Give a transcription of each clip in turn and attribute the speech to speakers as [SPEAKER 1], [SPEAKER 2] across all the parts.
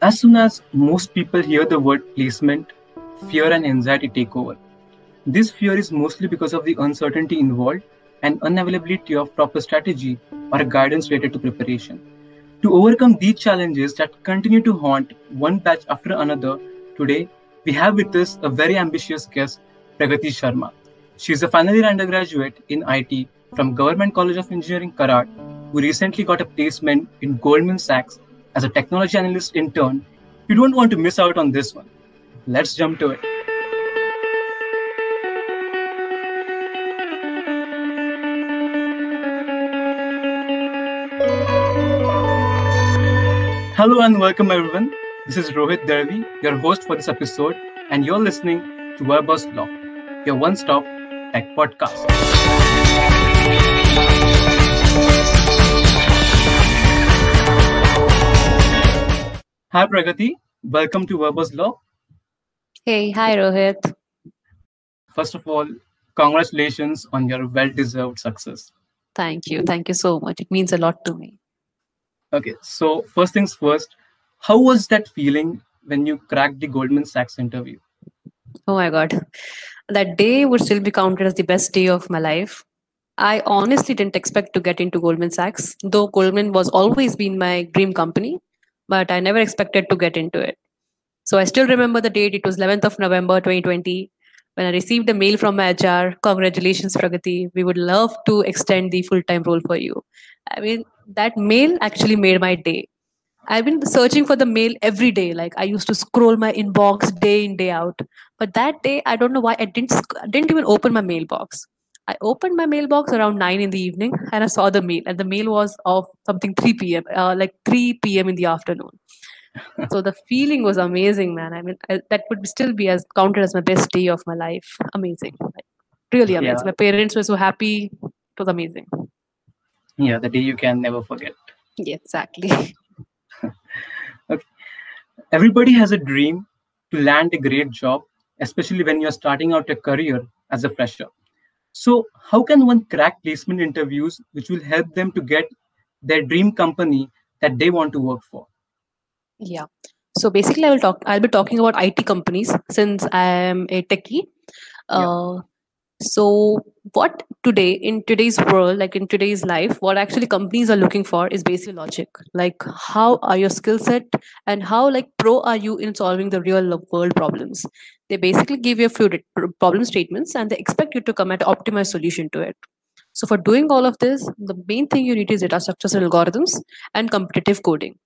[SPEAKER 1] As soon as most people hear the word placement, fear and anxiety take over. This fear is mostly because of the uncertainty involved and unavailability of proper strategy or guidance related to preparation. To overcome these challenges that continue to haunt one batch after another, today we have with us a very ambitious guest, Pragati Sharma. She is a final year undergraduate in IT from Government College of Engineering, Karad, who recently got a placement in Goldman Sachs as a technology analyst intern. You don't want to miss out on this one. Let's jump to it. Hello and welcome everyone. This is Rohit Dervi, your host for this episode, and you're listening to Verbose Log, your one-stop tech podcast. Hi Pragati, welcome to Verbose Log.
[SPEAKER 2] Hey, hi Rohit.
[SPEAKER 1] First of all, congratulations on your well-deserved success.
[SPEAKER 2] Thank you. Thank you so much. It means a lot to me.
[SPEAKER 1] Okay, so first things first, how was that feeling when you cracked the Goldman Sachs interview?
[SPEAKER 2] Oh my God. That day would still be counted as the best day of my life. I honestly didn't expect to get into Goldman Sachs, though Goldman was always been my dream company, but I never expected to get into it. So I still remember the date. It was 11th of November 2020 when I received a mail from my HR. Congratulations, Pragati. We would love to extend the full time role for you. I mean, that mail actually made my day. I've been searching for the mail every day. Like I used to scroll my inbox day in day out. But that day, I don't know why I didn't didn't even open my mailbox. I opened my mailbox around nine in the evening and I saw the mail, and the mail was of something 3 p.m. Uh, like 3 p.m. in the afternoon. so the feeling was amazing, man. I mean, I, that would still be as counted as my best day of my life. Amazing, like, really amazing. Yeah. My parents were so happy. It was amazing
[SPEAKER 1] yeah the day you can never forget
[SPEAKER 2] yeah, exactly
[SPEAKER 1] okay everybody has a dream to land a great job especially when you're starting out a career as a fresher so how can one crack placement interviews which will help them to get their dream company that they want to work for?
[SPEAKER 2] Yeah. So basically i will talk i'll be talking about it companies since i am a techie. Uh, yeah so what today in today's world like in today's life what actually companies are looking for is basic logic. Like how are your skill set and how like pro are you in solving the real world problems they basically give you a few problem statements and they expect you to come at optimized solution to it. So for doing all of this the main thing you need is data structures and algorithms and competitive coding.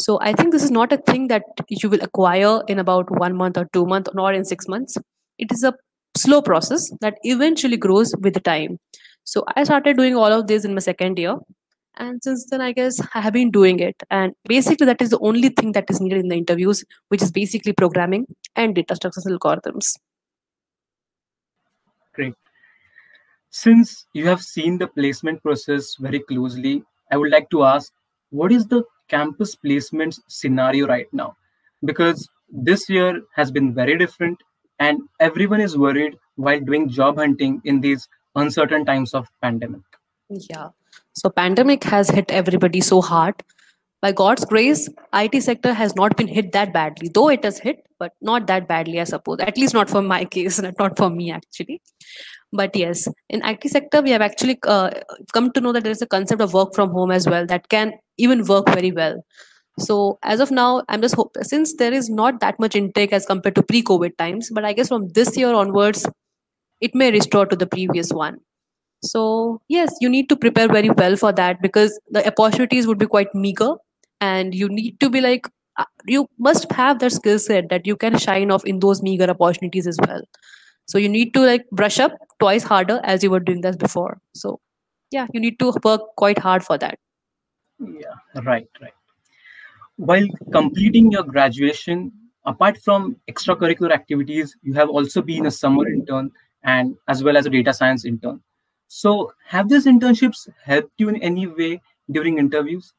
[SPEAKER 2] So i think this is not a thing that you will acquire in about one month or two months or in six months. It is a slow process that eventually grows with the time. So i started doing all of this in my second year and since then i guess i have been doing it. And basically that is the only thing that is needed in the interviews which is basically programming and data structures algorithms.
[SPEAKER 1] Great. Since you have seen the placement process very closely i would like to ask what is the campus placements scenario right now? Because this year has been very different and everyone is worried while doing job hunting in these uncertain times of pandemic
[SPEAKER 2] yeah. So pandemic has hit everybody so hard. By god's grace it sector has not been hit that badly though it has hit but not that badly i suppose. At least not for my case not for me actually. But yes in it sector we have actually uh, come to know that there is a concept of work from home as well that can even work very well. So as of now, I'm just hope since there is not that much intake as compared to pre-COVID times, but I guess from this year onwards, it may restore to the previous one. So yes, you need to prepare very well for that because the opportunities would be quite meager, and you need to be like uh, you must have that skill set that you can shine off in those meager opportunities as well. So you need to like brush up twice harder as you were doing that before. So yeah, you need to work quite hard for that.
[SPEAKER 1] Yeah, right, right while completing your graduation, apart from extracurricular activities, you have also been a summer intern and as well as a data science intern. So, have these internships helped you in any way during interviews?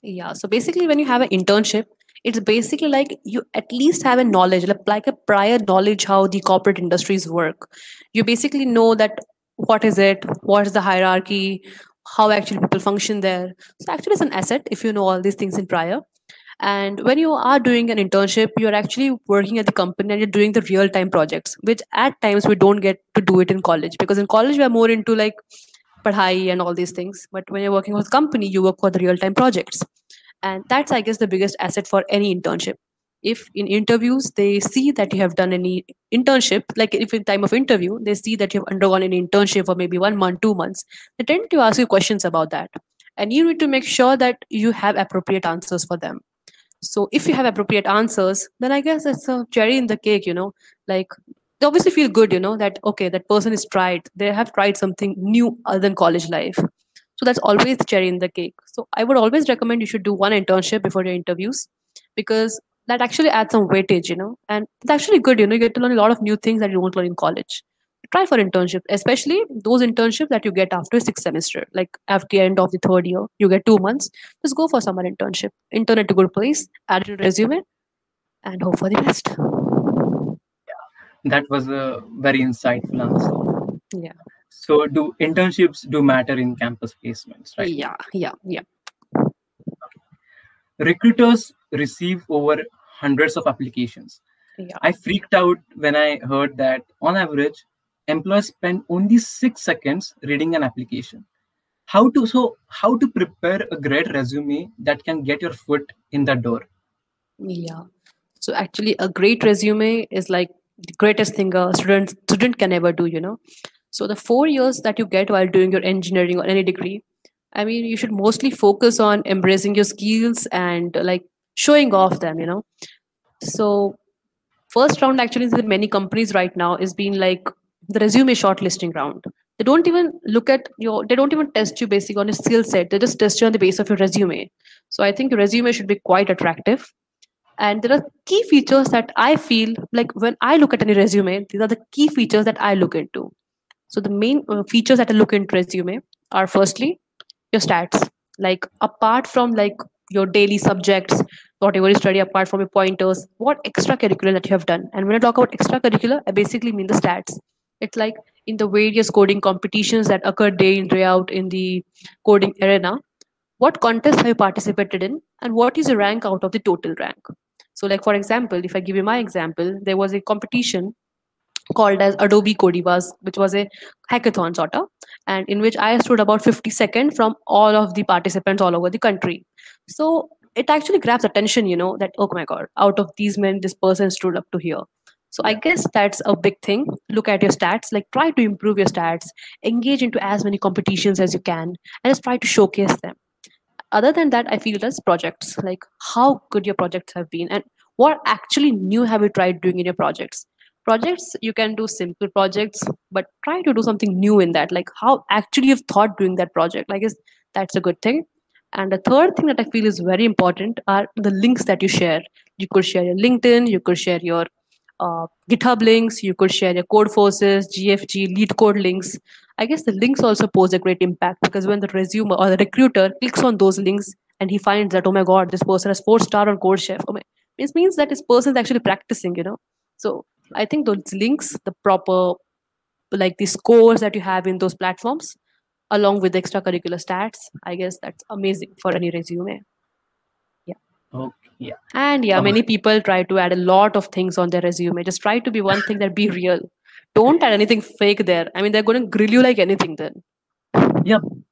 [SPEAKER 2] Yeah. So basically, when you have an internship, it's basically like you at least have a knowledge, like a prior knowledge how the corporate industries work. You basically know that what is it, what is the hierarchy, how actually people function there. So actually, it's an asset if you know all these things in prior and when you are doing an internship you're actually working at the company and you're doing the real time projects which at times we don't get to do it in college. Because in college we are more into like padhai and all these things. But when you're working with a company you work for the real time projects. And that's i guess the biggest asset for any internship. If in interviews they see that you have done any internship like if in time of interview they see that you've undergone an internship for maybe one month two months they tend to ask you questions about that. And you need to make sure that you have appropriate answers for them so if you have appropriate answers then i guess it's a cherry in the cake you know. Like they obviously feel good you know that okay that person is tried. They have tried something new other than college life. So that's always the cherry in the cake. So i would always recommend you should do one internship before your interviews because that actually adds some weightage you know. And it's actually good you know you get to learn a lot of new things that you won't learn in college try for internship especially those internships that you get after sixth semester like after the end of the third year you get two months just go for summer internship. Intern at a good place add to resume and hope for the best.
[SPEAKER 1] That was a very insightful answer.
[SPEAKER 2] Yeah.
[SPEAKER 1] So do internships do matter in campus placements right?
[SPEAKER 2] Yeah yeah yeah.
[SPEAKER 1] Recruiters receive over hundreds of applications.
[SPEAKER 2] Yeah.
[SPEAKER 1] I freaked out when i heard that on average employers spend only 6 seconds reading an application. How to so how to prepare a great resume that can get your foot in the door?
[SPEAKER 2] Yeah. So actually a great resume is like the greatest thing a student student can ever do you know? So the four years that you get while doing your engineering or any degree i mean you should mostly focus on embracing your skills and like showing off them you know? So first round actually in many companies right now is being like the resume shortlisting round. They don't even look at your they don't even test you basically on a skill set. They just test you on the base of your resume. So i think your resume should be quite attractive. And there are key features that i feel like when i look at any resume these are the key features that i look into. So the main uh, features that i look into resume are firstly your stats. Like apart from like your daily subjects whatever you study apart from your pointers what extracurricular that you have done. And when i talk about extracurricular i basically mean the stats it's like in the various coding competitions that occur day in day out in the coding arena what contests have you participated in and what is your rank out of the total rank? So like for example if i give you my example there was a competition called as adobe codivas which was a hackathon sort of and in which i stood about 52nd from all of the participants all over the country. So it actually grabs attention you know that oh my god out of these men this person stood up to here so i guess that's a big thing. Look at your stats. Like try to improve your stats. Engage into as many competitions as you can and just try to showcase them. Other than that i feel that's projects. Like how good your projects have been and what actually new have you tried doing in your projects? Projects you can do simple projects but try to do something new in that. Like how actually you've thought doing that project. I guess that's a good thing. And the third thing that i feel is very important are the links that you share. You could share your linkedin you could share your uh, github links you could share your Codeforces gfg LeetCode links. I guess the links also pose a great impact because when the resume or the recruiter clicks on those links and he finds that oh my god this person has four star on CodeChef oh my, it means that this person is actually practicing you know. So i think those links the proper like the scores that you have in those platforms along with the extracurricular stats i guess that's amazing for any resume
[SPEAKER 1] okay. Yeah.
[SPEAKER 2] And yeah many people try to add a lot of things on their resume. Just try to be one thing that be real. Don't add anything fake there. I mean they're going to grill you like anything then.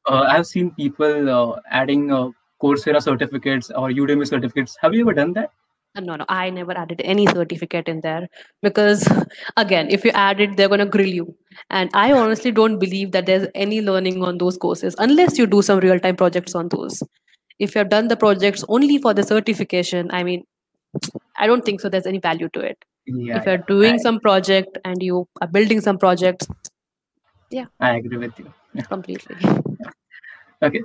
[SPEAKER 1] Uh, i've seen people uh, adding uh, coursera certificates or udemy certificates. Have you ever done that?
[SPEAKER 2] Uh, no no. I never added any certificate in there because again if you add it they're going to grill you. And i honestly don't believe that there's any learning on those courses unless you do some real time projects on those if you've done the projects only for the certification i mean i don't think so there's any value to it.
[SPEAKER 1] Yeah
[SPEAKER 2] if you're
[SPEAKER 1] yeah,
[SPEAKER 2] doing
[SPEAKER 1] I,
[SPEAKER 2] some project and you are building some projects yeah.
[SPEAKER 1] I agree with you.
[SPEAKER 2] Completely.
[SPEAKER 1] Okay.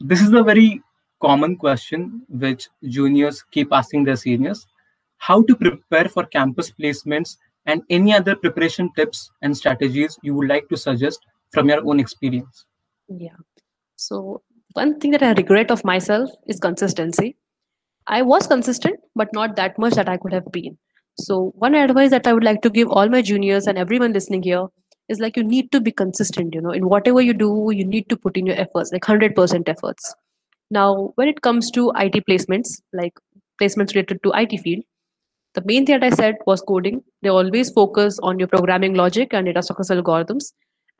[SPEAKER 1] This is a very common question which juniors keep asking their seniors. How to prepare for campus placements and any other preparation tips and strategies you would like to suggest from your own experience?
[SPEAKER 2] Yeah. So one thing that I regret of myself is consistency. I was consistent, but not that much that I could have been. So one advice that I would like to give all my juniors and everyone listening here is like you need to be consistent. You know, in whatever you do, you need to put in your efforts, like hundred percent efforts. Now, when it comes to IT placements, like placements related to IT field, the main thing that I said was coding. They always focus on your programming logic and data structural algorithms.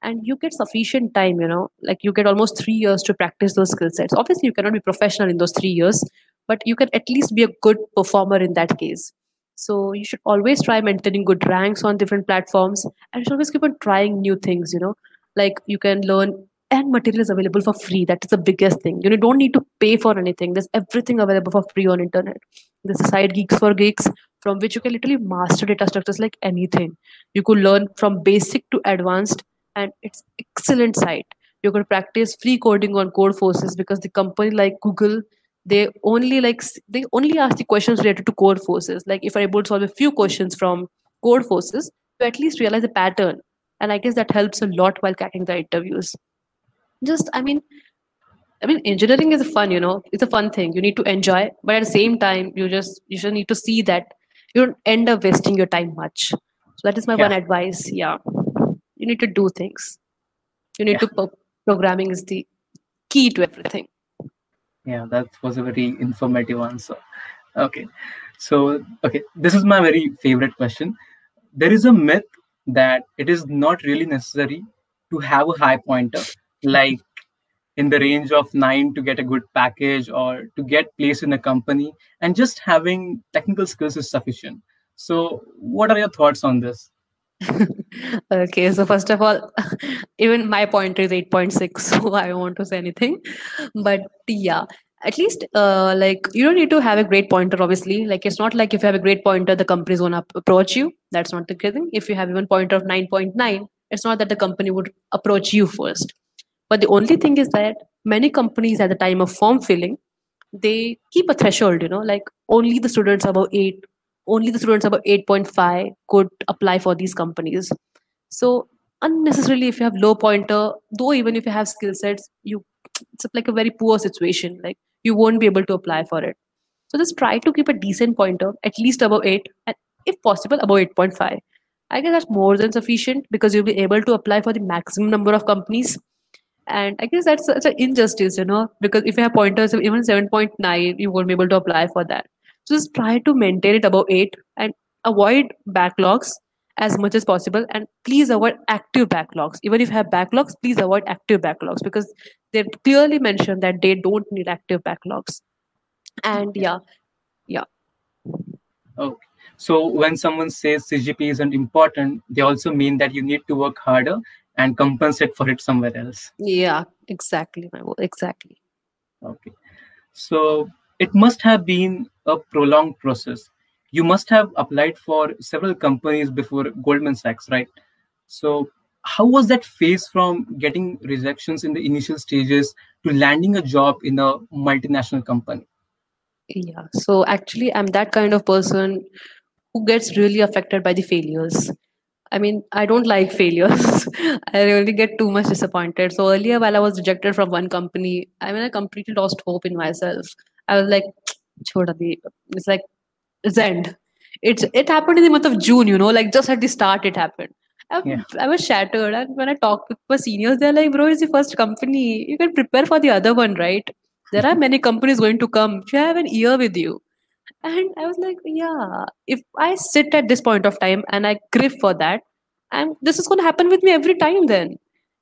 [SPEAKER 2] And you get sufficient time, you know, like you get almost three years to practice those skill sets. Obviously, you cannot be professional in those three years, but you can at least be a good performer in that case. So you should always try maintaining good ranks on different platforms and you should always keep on trying new things, you know, like you can learn and material is available for free. That is the biggest thing. You know, don't need to pay for anything. There's everything available for free on internet. There's a site geeks for geeks from which you can literally master data structures like anything. You could learn from basic to advanced and it's excellent site. You could practice free coding on Codeforces because the company like google they only like they only ask the questions related to Codeforces like if i'm able to solve a few questions from Codeforces to at least realize the pattern. And i guess that helps a lot while cracking the interviews. Just i mean i mean engineering is fun you know it's a fun thing. You need to enjoy but at the same time you just you just need to see that you don't end up wasting your time much. So that is my
[SPEAKER 1] Yeah.
[SPEAKER 2] one advice. Yeah you need to do things you need
[SPEAKER 1] Yeah.
[SPEAKER 2] to pro- programming is the key to everything
[SPEAKER 1] Yeah, that was a very informative answer. Okay. So, okay, this is my very favorite question. There is a myth that it is not really necessary to have a high pointer, like in the range of nine to get a good package or to get placed in a company, and just having technical skills is sufficient. So, what are your thoughts on this?
[SPEAKER 2] okay so first of all even my pointer is 8.6 so i don't want to say anything. But yeah at least uh, like you don't need to have a great pointer obviously. Like it's not like if you have a great pointer the going to approach you. That's not the thing. If you have even pointer of 9.9 it's not that the company would approach you first. But the only thing is that many companies at the time of form filling they keep a threshold you know like only the students above 8 only the students above 8.5 could apply for these companies. So unnecessarily if you have low pointer though even if you have skill sets you it's like a very poor situation like you won't be able to apply for it. So just try to keep a decent pointer at least above 8 and if possible above 8.5 i guess that's more than sufficient because you'll be able to apply for the maximum number of companies. And i guess that's such an injustice you know because if you have pointers even 7.9 you won't be able to apply for that just try to maintain it above 8 and avoid backlogs as much as possible and please avoid active backlogs even if you have backlogs please avoid active backlogs because they clearly mention that they don't need active backlogs and yeah Yeah.
[SPEAKER 1] Okay. So when someone says CGP isn't important, they also mean that you need to work harder and compensate for it somewhere else.
[SPEAKER 2] yeah exactly my exactly
[SPEAKER 1] Okay. So it must have been a prolonged process. You must have applied for several companies before Goldman Sachs, right? So how was that phase from getting rejections in the initial stages to landing a job in a multinational company?
[SPEAKER 2] Yeah. So actually, I'm that kind of person who gets really affected by the failures. I mean, I don't like failures. I really get too much disappointed. So earlier, while I was rejected from one company, I mean, I completely lost hope in myself. I was like, it's like it's end. It's it happened in the month of June, you know, like just at the start it happened. I,
[SPEAKER 1] Yeah.
[SPEAKER 2] I was shattered, and when I talk with my seniors, they're like, "Bro, it's the first company. You can prepare for the other one, right?" there are many companies going to come you have an year with you and i was like yeah if i sit at this point of time and i grieve for that and this is going to happen with me every time then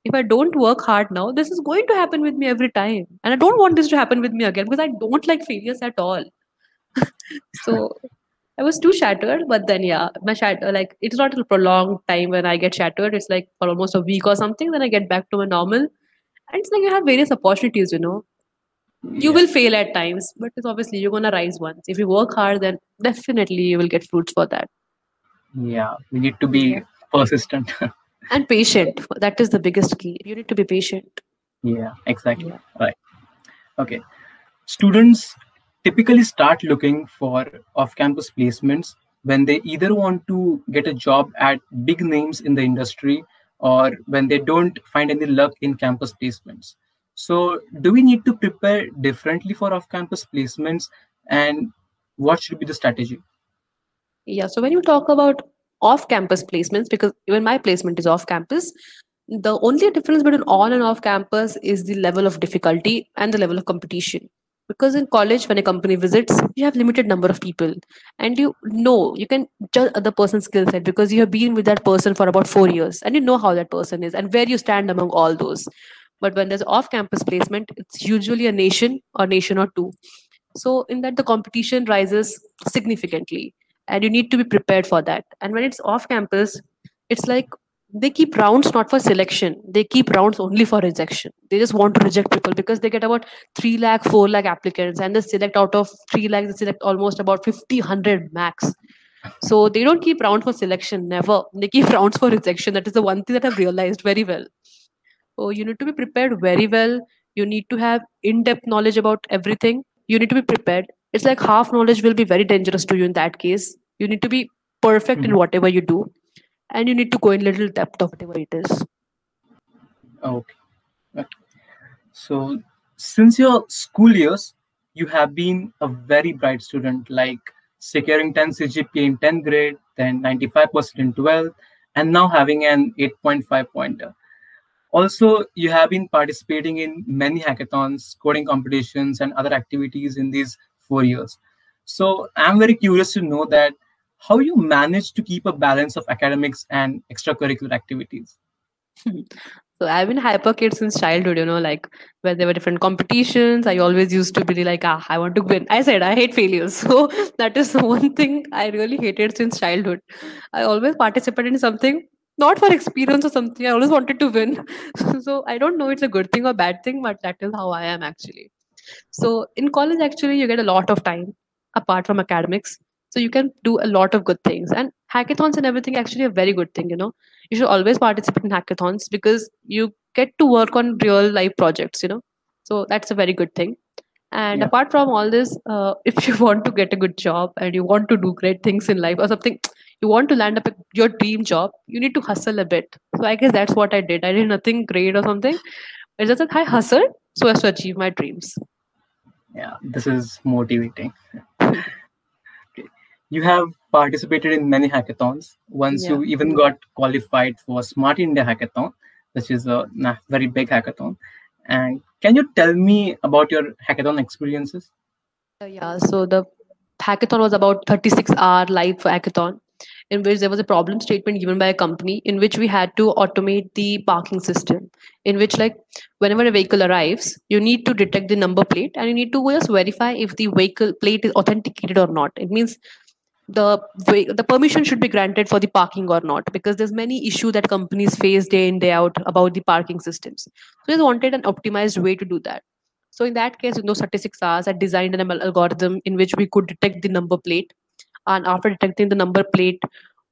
[SPEAKER 2] if i don't work hard now this is going to happen with me every time and i don't want this to happen with me again because i don't like failures at all so i was too shattered but then yeah my shatter like it's not a prolonged time when i get shattered it's like for almost a week or something then i get back to my normal and it's like you have various opportunities you know you
[SPEAKER 1] Yeah.
[SPEAKER 2] will fail at times but it's obviously you're gonna rise once if you work hard then definitely you will get fruits for that
[SPEAKER 1] Yeah. We need to be
[SPEAKER 2] Yeah.
[SPEAKER 1] persistent.
[SPEAKER 2] and patient that is the biggest key you need to be patient
[SPEAKER 1] yeah, exactly.
[SPEAKER 2] Yeah.
[SPEAKER 1] Right. Okay. Students typically start looking for off campus placements when they either want to get a job at big names in the industry or when they don't find any luck in campus placements. So, do we need to prepare differently for off campus placements and what should be the strategy?
[SPEAKER 2] yeah so when you talk about off campus placements because even my placement is off campus the only difference between on and off campus is the level of difficulty and the level of competition. Because in college when a company visits you have limited number of people. And you know you can judge other person's skill set because you have been with that person for about four years and you know how that person is and where you stand among all those. But when there's off campus placement it's usually a nation or nation or two. So in that the competition rises significantly and you need to be prepared for that. And when it's off campus it's like they keep rounds not for selection. They keep rounds only for rejection. They just want to reject people because they get about 3 lakh 4 lakh applicants and they select out of 3 lakh they select almost about 50 100 max. So they don't keep rounds for selection never. They keep rounds for rejection. That is the one thing that i've realized very well. So you need to be prepared very well. You need to have in-depth knowledge about everything. You need to be prepared it's like half knowledge will be very dangerous to you in that case you need to be perfect in
[SPEAKER 1] Mhm.
[SPEAKER 2] whatever you do and you need to go in little depth of whatever it is
[SPEAKER 1] Okay. okay. So, since your school years, you have been a very bright student, like securing 10 CGPA in 10th grade, then 95% in 12th, and now having an 8.5 pointer. Also, you have been participating in many hackathons, coding competitions, and other activities in these four years. So, I'm very curious to know that how you manage to keep a balance of academics and extracurricular activities.
[SPEAKER 2] So I've been hyper kid since childhood, you know, like where there were different competitions, I always used to be like, ah, I want to win. I said I hate failures. So that is the one thing I really hated since childhood. I always participated in something, not for experience or something. I always wanted to win. so I don't know it's a good thing or bad thing, but that is how I am actually. So in college, actually, you get a lot of time apart from academics. So you can do a lot of good things. And hackathons and everything actually a very good thing, you know. You should always participate in hackathons because you get to work on real life projects, you know. So that's a very good thing. And
[SPEAKER 1] Yeah.
[SPEAKER 2] apart from all this, uh, if you want to get a good job and you want to do great things in life or something, you want to land up your dream job, you need to hustle a bit. So I guess that's what I did. I did nothing great or something. It's just that I hustled so as to achieve my dreams.
[SPEAKER 1] Yeah, this is motivating. Okay. You have participated in many hackathons. Once
[SPEAKER 2] Yeah.
[SPEAKER 1] you even got qualified for Smart India Hackathon, which is a very big hackathon. And can you tell me about your hackathon experiences?
[SPEAKER 2] Yeah, so the hackathon was about 36 hour live hackathon in which there was a problem statement given by a company in which we had to automate the parking system. In which like whenever a vehicle arrives you need to detect the number plate and you need to just verify if the vehicle plate is authenticated or not. It means the the permission should be granted for the parking or not because there's many issue that companies face day in day out about the parking systems. So they wanted an optimized way to do that. So in that case, in those 36 hours, I designed an ML algorithm in which we could detect the number plate. And after detecting the number plate,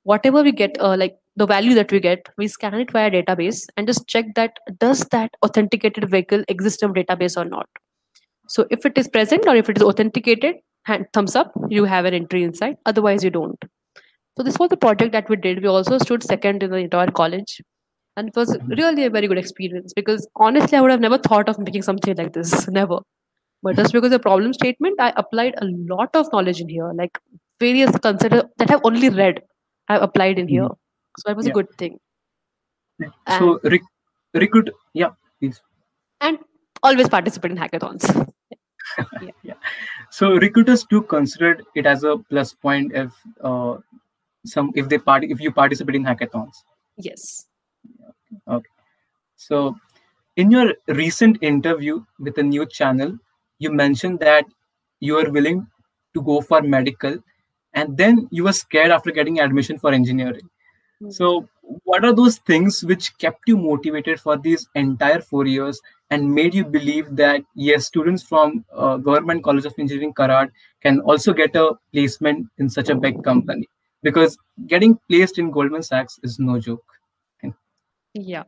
[SPEAKER 2] whatever we get, uh, like the value that we get, we scan it via database and just check that does that authenticated vehicle exist in database or not. So if it is present or if it is authenticated, hand, thumbs up, you have an entry inside. Otherwise, you don't. So this was the project that we did. We also stood second in the entire college. And it was really a very good experience because honestly, I would have never thought of making something like this. Never. But just because the problem statement, I applied a lot of knowledge in here, like various concepts that I've only read, I've applied in here.
[SPEAKER 1] Mhm.
[SPEAKER 2] So it was
[SPEAKER 1] Yeah.
[SPEAKER 2] a good thing.
[SPEAKER 1] So, rec- recruit, yeah, please.
[SPEAKER 2] And always participate in hackathons.
[SPEAKER 1] Yeah, So, recruiters do consider it as a plus point if uh, some if they part if you participate in hackathons.
[SPEAKER 2] Yes. Okay.
[SPEAKER 1] So, in your recent interview with a new channel, you mentioned that you are willing to go for medical and then you were scared after getting admission for engineering.
[SPEAKER 2] Hmm.
[SPEAKER 1] So, what are those things which kept you motivated for these entire four years and made you believe that yes, students from uh, Government College of Engineering Karad can also get a placement in such a big company? Because getting placed in Goldman Sachs is no joke.
[SPEAKER 2] Yeah.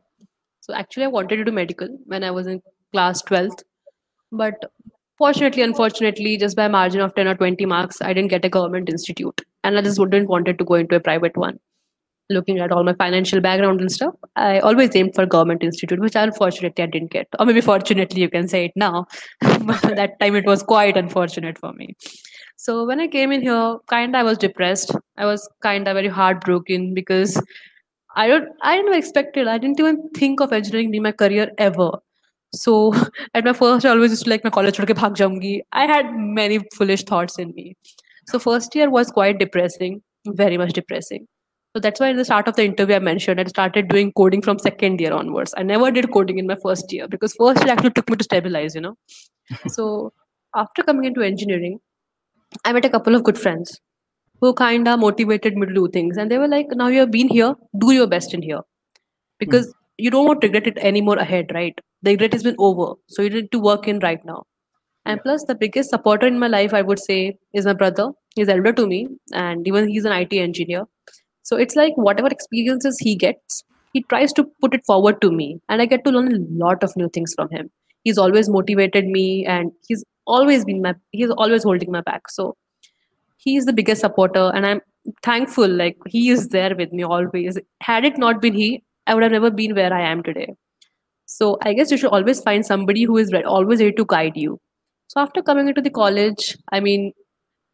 [SPEAKER 2] So actually, I wanted to do medical when I was in class 12th. But fortunately, unfortunately, just by a margin of 10 or 20 marks, I didn't get a government institute. And I just wouldn't wanted to go into a private one. Looking at all my financial background and stuff, I always aimed for government institute, which unfortunately I didn't get. Or maybe fortunately, you can say it now. that time, it was quite unfortunate for me. So when I came in here, kind of I was depressed. I was kind of very heartbroken because I don't I never expected. I didn't even think of engineering being my career ever. So at my first, I always used to like my college ke bhag jaungi. I had many foolish thoughts in me. So first year was quite depressing, very much depressing. So that's why at the start of the interview I mentioned I started doing coding from second year onwards. I never did coding in my first year because first year actually took me to stabilize, you know. so after coming into engineering, I met a couple of good friends who kinda motivated me to do things. And they were like, now you have been here, do your best in here. Hmm. Because mm. you don't want to regret it anymore ahead, right? The regret has been over, so you need to work in right now." And yeah. plus, the biggest supporter in my life, I would say, is my brother. He's elder to me, and even he's an IT engineer. So it's like whatever experiences he gets, he tries to put it forward to me, and I get to learn a lot of new things from him. He's always motivated me, and he's always been my he's always holding my back. So he's the biggest supporter, and I'm thankful. Like he is there with me always. Had it not been he, I would have never been where I am today. So I guess you should always find somebody who is always ready to guide you. So after coming into the college, I mean,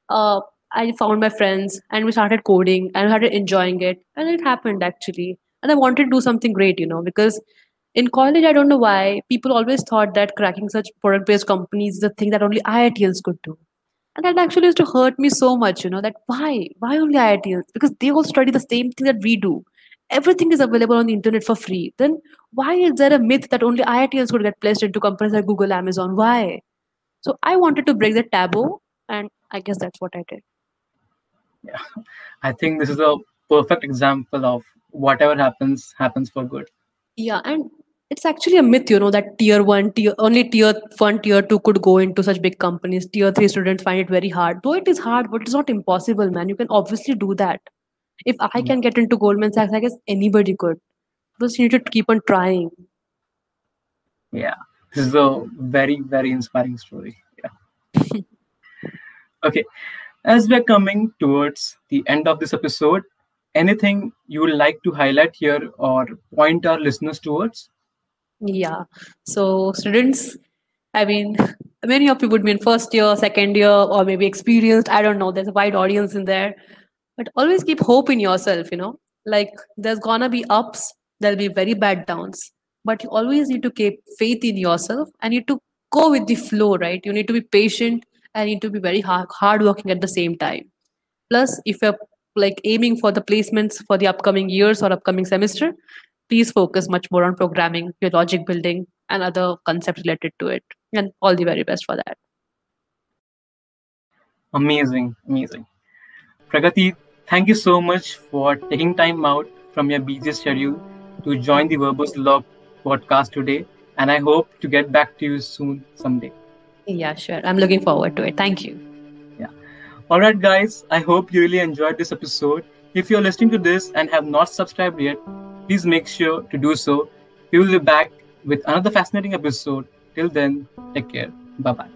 [SPEAKER 2] uh, I found my friends and we started coding and we started enjoying it. And it happened actually. And I wanted to do something great, you know, because in college, I don't know why people always thought that cracking such product based companies is a thing that only IITians could do. And that actually used to hurt me so much, you know, that why? Why only IITians? Because they all study the same thing that we do. Everything is available on the internet for free. Then why is there a myth that only IITians could get placed into companies like Google, Amazon? Why? So I wanted to break the taboo, and I guess that's what I did.
[SPEAKER 1] Yeah, I think this is a perfect example of whatever happens happens for good.
[SPEAKER 2] Yeah, and it's actually a myth, you know, that tier one, tier only tier one, tier two could go into such big companies. Tier three students find it very hard. Though it is hard, but it's not impossible, man. You can obviously do that. If I hmm. can get into Goldman Sachs, I guess anybody could. Just need to keep on trying.
[SPEAKER 1] Yeah. This is a very, very inspiring story. Yeah. okay. As we're coming towards the end of this episode, anything you would like to highlight here or point our listeners towards?
[SPEAKER 2] Yeah. So, students, I mean, many of you would be in first year, second year, or maybe experienced. I don't know. There's a wide audience in there. But always keep hope in yourself, you know? Like, there's gonna be ups, there'll be very bad downs. But you always need to keep faith in yourself and you need to go with the flow right? You need to be patient and you need to be very hard, hard working at the same time. Plus if you're like aiming for the placements for the upcoming years or upcoming semester please focus much more on programming your logic building and other concepts related to it. And all the very best for that.
[SPEAKER 1] Amazing amazing. Pragati thank you so much for taking time out from your busy schedule to join the verbose log podcast today. And I hope to get back to you soon someday.
[SPEAKER 2] Yeah, sure. I'm looking forward to it. Thank you.
[SPEAKER 1] Yeah. All right, guys. I hope you really enjoyed this episode. If you're listening to this and have not subscribed yet, please make sure to do so. We will be back with another fascinating episode. Till then, take care. Bye bye.